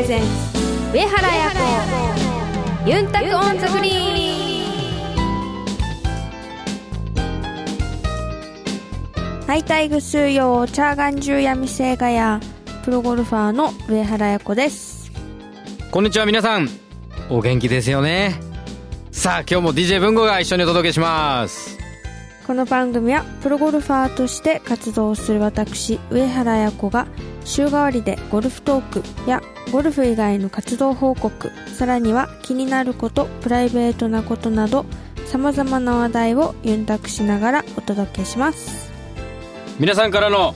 プレゼンツ上原彩子ゆんたく on the green。はいたいぐすーよーちゃーがんじゅーやみせーがやープロゴルファーの上原彩子です。こんにちは皆さん。お元気ですよね。さあ今日も DJ 文吾が一緒にお届けします。この番組はプロゴルファーとして活動する私上原彩子が週替わりでゴルフトークやゴルフ以外の活動報告さらには気になることプライベートなことなどさまざまな話題をユンタクしながらお届けします。皆さんからの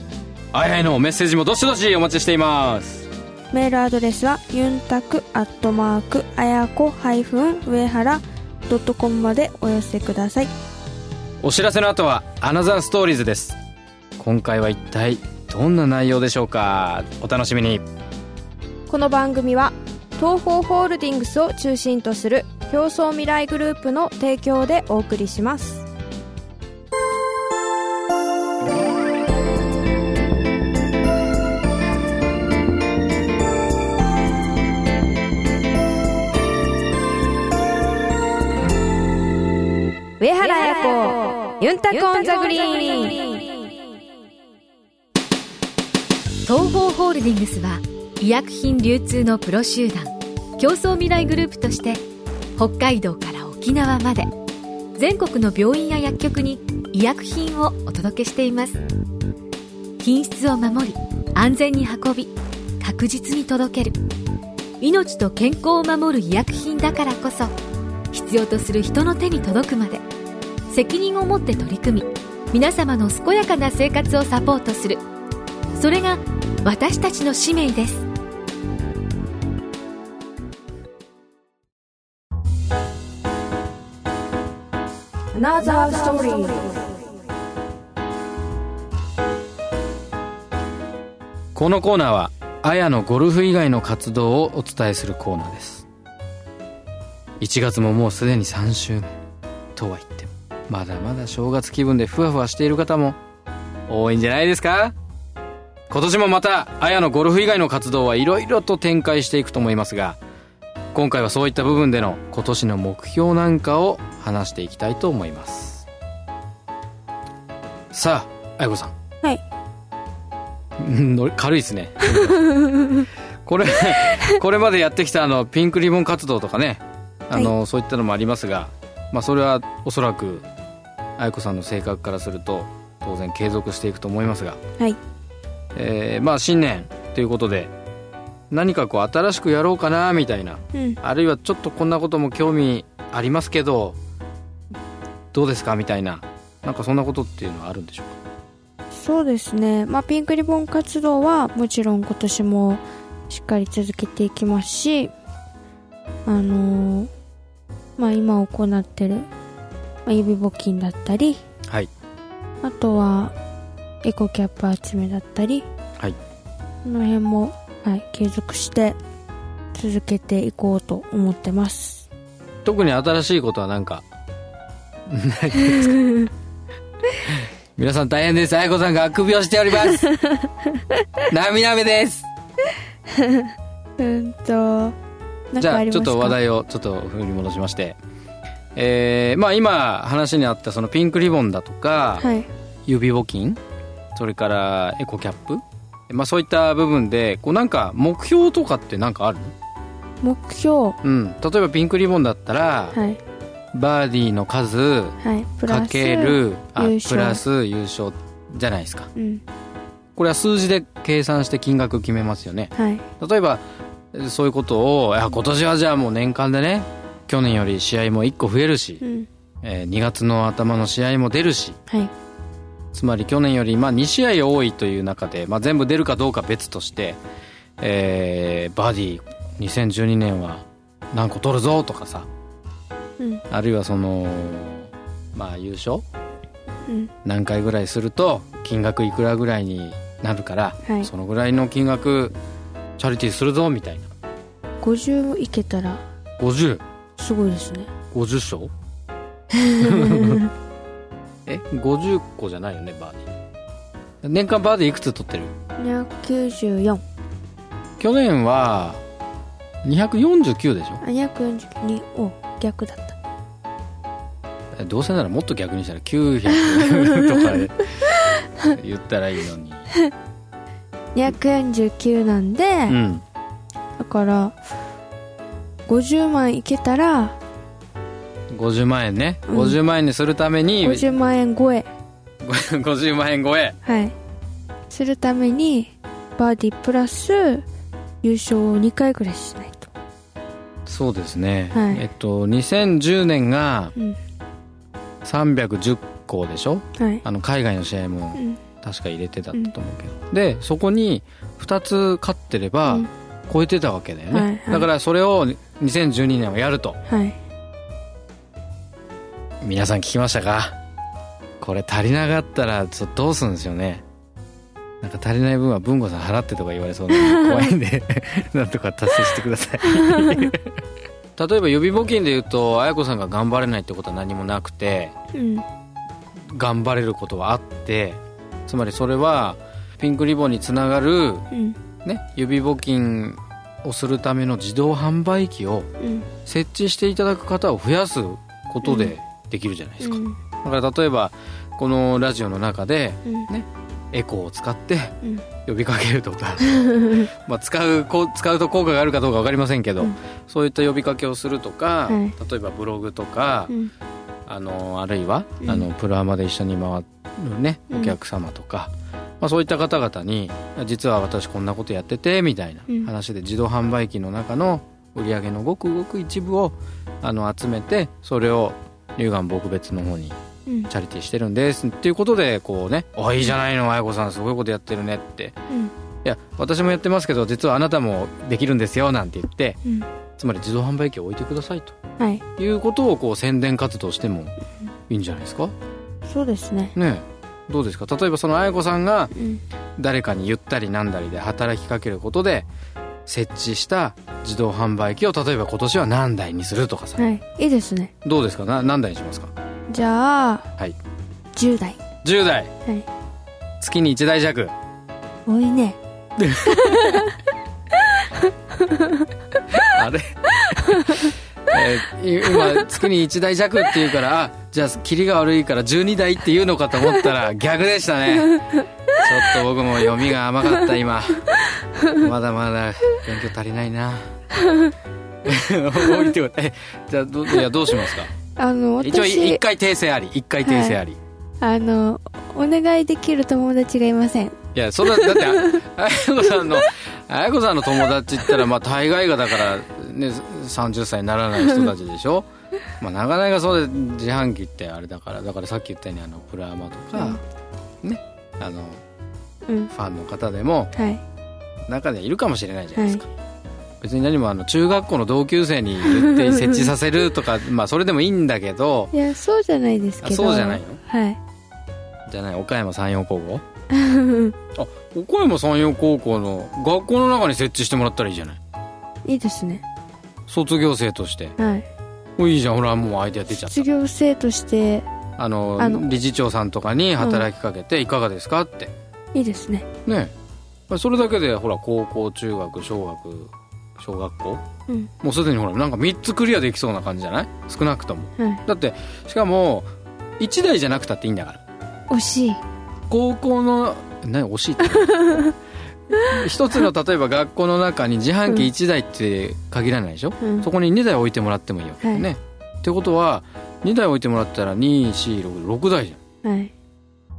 あやへのメッセージもどしどしお待ちしています。メールアドレスはユンタクアットマークあやこ上原ドットコムまでお寄せください。お知らせの後はアナザーストーリーズです。今回は一体どんな内容でしょうか？お楽しみに。この番組は東方ホールディングスを中心とする競争未来グループの提供でお送りします。上原彩子ユンタコンザグリーン。ホールディングスは医薬品流通のプロ集団競争未来グループとして北海道から沖縄まで全国の病院や薬局に医薬品をお届けしています。品質を守り安全に運び確実に届ける。命と健康を守る医薬品だからこそ必要とする人の手に届くまで責任を持って取り組み皆様の健やかな生活をサポートするそれが私たちの使命です。このコーナーはあやのゴルフ以外の活動をお伝えするコーナーです。1月ももうすでに3週目とは言ってもまだまだ正月気分でふわふわしている方も多いんじゃないですか？今年もまたあやのゴルフ以外の活動はいろいろと展開していくと思いますが今回はそういった部分での今年の目標なんかを話していきたいと思います。さああやこさん。はい。軽いですね。これこれまでやってきたあのピンクリボン活動とかねあの、そういったのもありますが、まあ、それはおそらく愛子さんの性格からすると当然継続していくと思いますが、はいえーまあ新年ということで何かこう新しくやろうかなみたいなうん。あるいはちょっとこんなことも興味ありますけどどうですかみたいななんかそんなことっていうのはあるんでしょうか？そうですね。まあピンクリボン活動はもちろん今年もしっかり続けていきますしあのーまあ今行ってる、まあ、指募金だったりはい。あとはエコキャップ集めだったりはい。この辺も、はい、継続して続けていこうと思ってます。特に新しいことは何か ないですか？皆さん大変です。愛子さんがあくびをしております。涙目です。うんとじゃあちょっと話題をちょっと振り戻しまして。えーまあ今話にあったそのピンクリボンだとか、はい。指募金それからエコキャップ？まあそういった部分でこうなんか目標とかってなんかある？目標？うん。例えばピンクリボンだったら、はい。バーディーの数はい。かけるあプラス優勝じゃないですか。うん。これは数字で計算して金額決めますよね。はい。例えばえそういうことをいや今年はじゃあもう年間でね去年より試合も1個増えるし、うん。えー2月の頭の試合も出るしはいつまり去年よりまあ2試合多いという中で、まあ、全部出るかどうか別として、えーバーディー2012年は何個取るぞとかさうん。あるいはそのまあ優勝？うん。何回ぐらいすると金額いくらぐらいになるから、はい。そのぐらいの金額チャリティーするぞみたいな。50いけたら。5050すごいですね。勝？え50個じゃないよねバーディー。年間バーディーいくつ取ってる？294去年は249でしょ？あ242お逆だった。どうせならもっと逆にしたら900とかで言ったらいいのに。249なんで、うん。だから50万いけたら50万円ね、うん。50万円にするために。50万円超え。50万円超え。はい。するためにバーディープラス優勝を2回ぐらいしないと。そうですね、はい。えっと2010年がうん。310校でしょ？はい。あの海外の試合もうん。確か入れてたと思うけど、でそこに2つ勝ってればうん。超えてたわけだよね、はいはい。だからそれを2012年はやると。はい皆さん聞きましたか？これ足りなかったらちょっとどうするんですよね。なんか足りない分は文吾さん払ってとか言われそうなんで 怖いんで なんとか達成してください。例えば予備募金で言うと綾子さんが頑張れないってことは何もなくてうん。頑張れることはあってつまりそれはピンクリボンにつながる、うん。ね、指募金をするための自動販売機をうん。設置していただく方を増やすことでできるじゃないですか、うん。だから例えばこのラジオの中でうん。エコーを使ってうん。呼びかけるとか まあ使うこう使うと効果があるかどうか分かりませんけど、うん。そういった呼びかけをするとか、はい。例えばブログとか、うん。あのあるいは、うん。あのプロアマで一緒に回るねうん。お客様とか、まあ、そういった方々に実は私こんなことやっててみたいなうん。話で自動販売機の中の売り上げのごくごく一部をあの集めてそれを乳がん撲滅の方にうん。チャリティーしてるんです。っていうことでこうね「あいいじゃないの綾子さんすごいことやってるね」って。うん「いや私もやってますけど実はあなたもできるんですよ」なんて言ってうん。つまり自動販売機を置いてくださいと。はい。いうことをこう宣伝活動してもいいんじゃないですか？そうですね。ねえ。どうですか？例えばその綾子さんがうん。誰かに言ったりなんだりで働きかけることで設置した自動販売機を例えば今年は何台にするとかさ、はい。いいですね。どうですか？な何台にしますか？じゃあはい。10代10台。はい。月に1台弱。多いね。あれ？えー今月に1台弱っていうからあじゃあキリが悪いから12台っていうのかと思ったら逆でしたね。ちょっと僕も読みが甘かった今。まだまだ勉強足りないな。多いってことえじゃあどいやどうしますか？あの一応私一回訂正あり。一回訂正あり、い、あのお願いできる友達がいません。やそんなだってあや子さんのあや子さんの友達って言ったらまあ大概がだからね30歳にならない人たちでしょ？まあなかなかそうで自販機ってあれだからだからさっき言ったようにあのプラマとか、ねあのうんファンの方でもはい。中にはいるかもしれないじゃないですか、別に何もあの中学校の同級生に言って設置させるとか まあそれでもいいんだけどいやそうじゃないですけど。あそうじゃないの？はい。じゃない岡山山陽高校？あ岡山山陽高校の学校の中に設置してもらったらいいじゃない？いいですね。卒業生として。はい。おいいじゃんほらもうアイデア出ちゃった卒業生としてあのあの理事長さんとかに働きかけていかがですかっていいですね。ね。それだけでほら高校中学小学小学校？うん。もうすでにほらなんか3つクリアできそうな感じじゃない？少なくとも。はい。だってしかも1台じゃなくたっていいんだから。惜しい。高校の何？惜しいって。一つの例えば学校の中に自販機1台って限らないでしょ、うん。そこに2台置いてもらってもいいわけだよね、ってことは2台置いてもらったら246台じゃはい。ん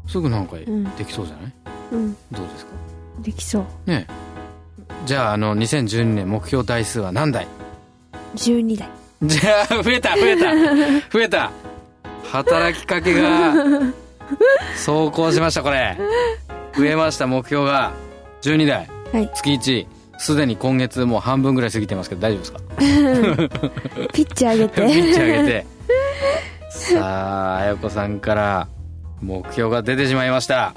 すぐなんかん。できそうじゃない、うん。どうですか？できそう。ねえ。じゃああの2012年目標台数は何台？12台。じゃあ増えた増えた。増えた。働きかけが 走行しましたこれ。増えました目標が。12台。はい。月1すでに今月もう半分ぐらい過ぎてますけど大丈夫ですか？ピッチ上げ ピッチて上げて。さあ綾子さんから目標が出てしまいました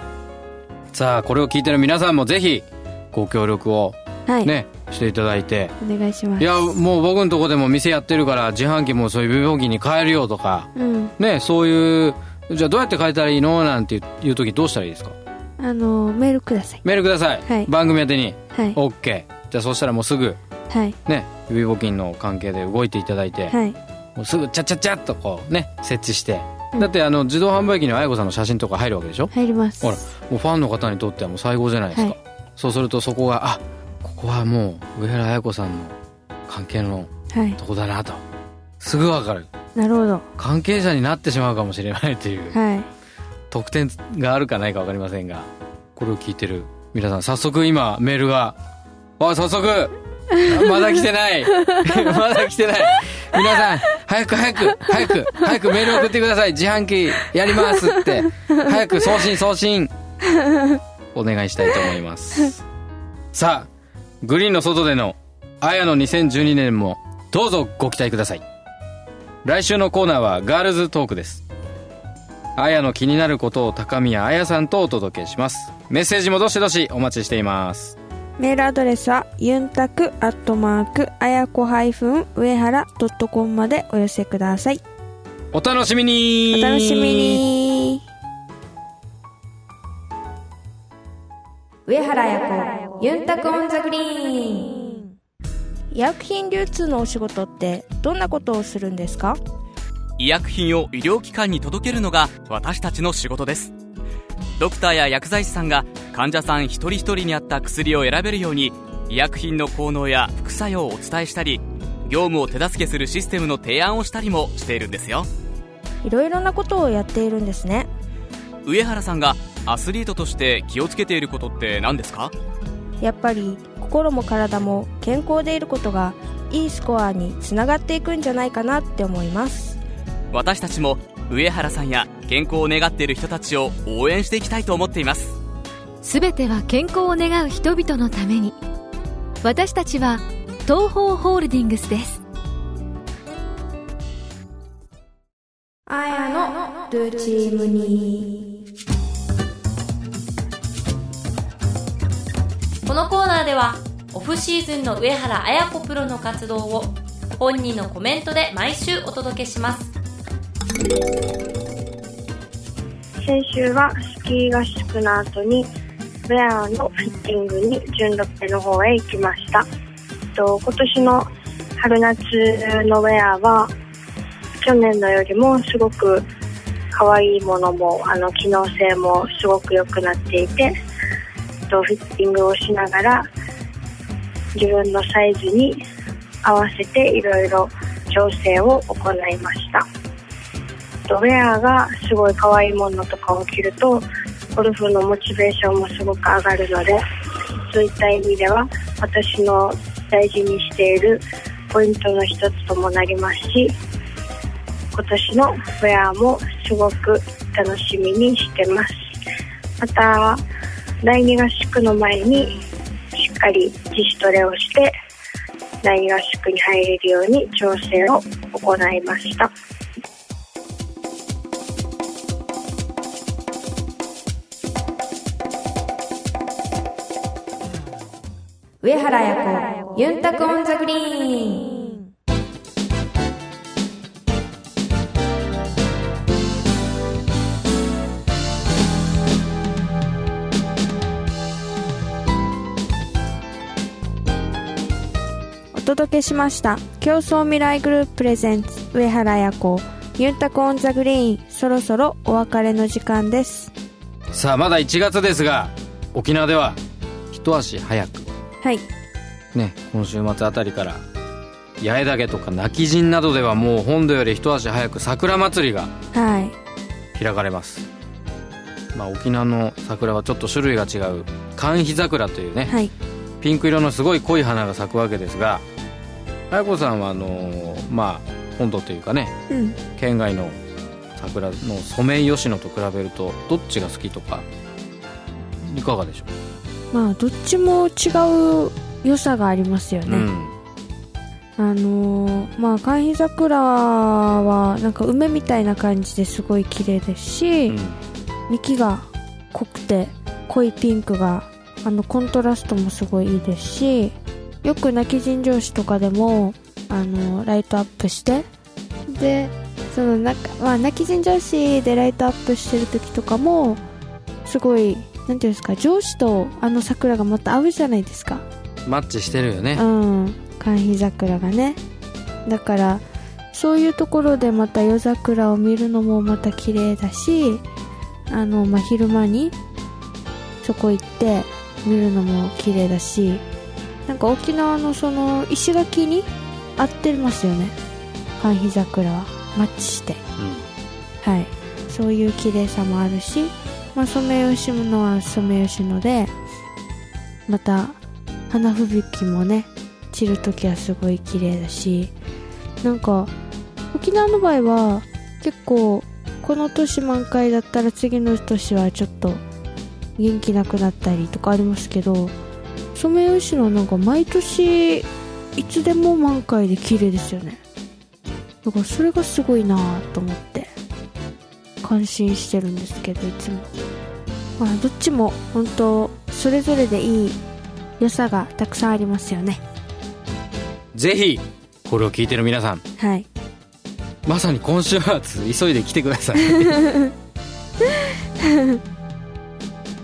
さあこれを聞いてる皆さんもぜひご協力をはい、ね、していただいて。お願いします。いやもう僕のとこでも店やってるから自販機もそういう病気に変えるよとかうん。ねそういうじゃあどうやって変えたらいいの？なんていう時どうしたらいいですか？あのメールください。メールください、はい。番組宛てに。はい。OK じゃあそしたらもうすぐはい。ね指募金の関係で動いていただいて、はい。もうすぐチャッチャッチャッとこうね設置して、うんだってあの自動販売機には愛子さんの写真とか入るわけでしょ？入ります。ほらもうファンの方にとってはもう最高じゃないですか、はい。そうするとそこがあここはもう上原彩子さんの関係のはい。とこだなと。すぐわかる。なるほど。関係者になってしまうかもしれないという。はい。特典があるかないか分かりませんがこれを聞いてる皆さん早速今メールがあ早速！まだ来てない。まだ来てない。皆さん早く早く早く早くメール送ってください。自販機やりますって。早く送信送信。お願いしたいと思います。さあグリーンの外でのあやの2012年もどうぞご期待ください。来週のコーナーはガールズトークです。あやの気になることを高宮あやさんとお届けします。メッセージもどしどしお待ちしています。メールアドレスはゆんたくアットマークあやこ上原ドットコムまでお寄せください。お楽しみに。お楽しみに。上原彩子ゆんたく on the green。医薬品流通のお仕事ってどんなことをするんですか？医薬品を医療機関に届けるのが私たちの仕事です。ドクターや薬剤師さんが患者さん一人一人に合った薬を選べるように医薬品の効能や副作用をお伝えしたり業務を手助けするシステムの提案をしたりもしているんですよ。いろいろなことをやっているんですね。上原さんがアスリートとして気をつけていることって何ですか？やっぱり心も体も健康でいることがいいスコアにつながっていくんじゃないかなって思います。私たちも上原さんや健康を願っている人たちを応援していきたいと思っていますすべては健康を願う人々のために。私たちは東方ホールディングスです。あやのルチームに。このコーナーではオフシーズンの上原綾子プロの活動を本人のコメントで毎週お届けします。先週はスキー合宿の後にウェアのフィッティングに純ロッペの方へ行きました。と今年の春夏のウェアは去年のよりもすごく可愛いものもあの機能性もすごく良くなっていてとフィッティングをしながら自分のサイズに合わせていろいろ調整を行いました。ウェアがすごい可愛いものとかを着るとゴルフのモチベーションもすごく上がるのでそういった意味では私の大事にしているポイントの一つともなりますし今年のウェアもすごく楽しみにしてます。また第2合宿の前にしっかり自主トレをして第2合宿に入れるように調整を行いました。上原彩子ユンタクオンザグリーン。お届けしました競争未来グループプレゼンツ上原彩子ユンタクオンザグリーン。そろそろお別れの時間です。さあまだ1月ですが沖縄では一足早くはい。ね今週末あたりから八重岳とか泣き陣などではもう本土より一足早く桜祭りがはい。開かれます。まあ沖縄の桜はちょっと種類が違う寒肥桜というね、はい。ピンク色のすごい濃い花が咲くわけですが綾子さんはあのーまあ本土というかねうん。県外の桜のソメイヨシノと比べるとどっちが好きとかいかがでしょまあどっちも違う良さがありますよう、ね、あのーまあ寒肥桜はなんか梅みたいな感じですごい綺麗ですし、うん、うん幹が濃くて濃いピンクがあのコントラストもすごいいいですしよく泣き陣上司とかでもあのライトアップしてでそのなまあ、泣き陣上司でライトアップしてる時とかもすごいなんていうんですか上司とあの桜がまた合うじゃないですか。マッチしてるよね。うん。寒肥桜がね。だからそういうところでまた夜桜を見るのもまた綺麗だしあの、まあ、昼間にそこ行って見るのも綺麗だしなんか沖縄のその石垣に合ってますよね。寒肥桜は。マッチして。はい。そういう綺麗さもあるし、まあ、ソメイヨシノはソメイヨシノでまた花吹雪もね散るときはすごい綺麗だしなんか沖縄の場合は結構この年満開だったら次の年はちょっと元気なくなったりとかありますけどソメイヨシノはなんか毎年いつでも満開で綺麗ですよね。だからそれがすごいなと思って。感心してるんですけどいつも。まあどっちも本当それぞれでいい良さがたくさんありますよね。ぜひこれを聞いてる皆さん。はい。まさに今週末急いで来てください。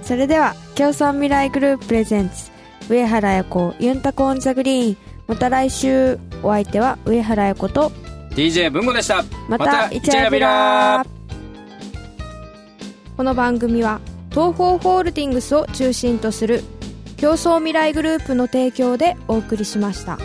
それでは競争未来グループプレゼンツ上原彩子ユンタコオンザグリーン。また来週お相手は上原彩子と DJ 文吾でした。またイチャヤビラこの番組は東方ホールディングスを中心とする競争未来グループの提供でお送りしました。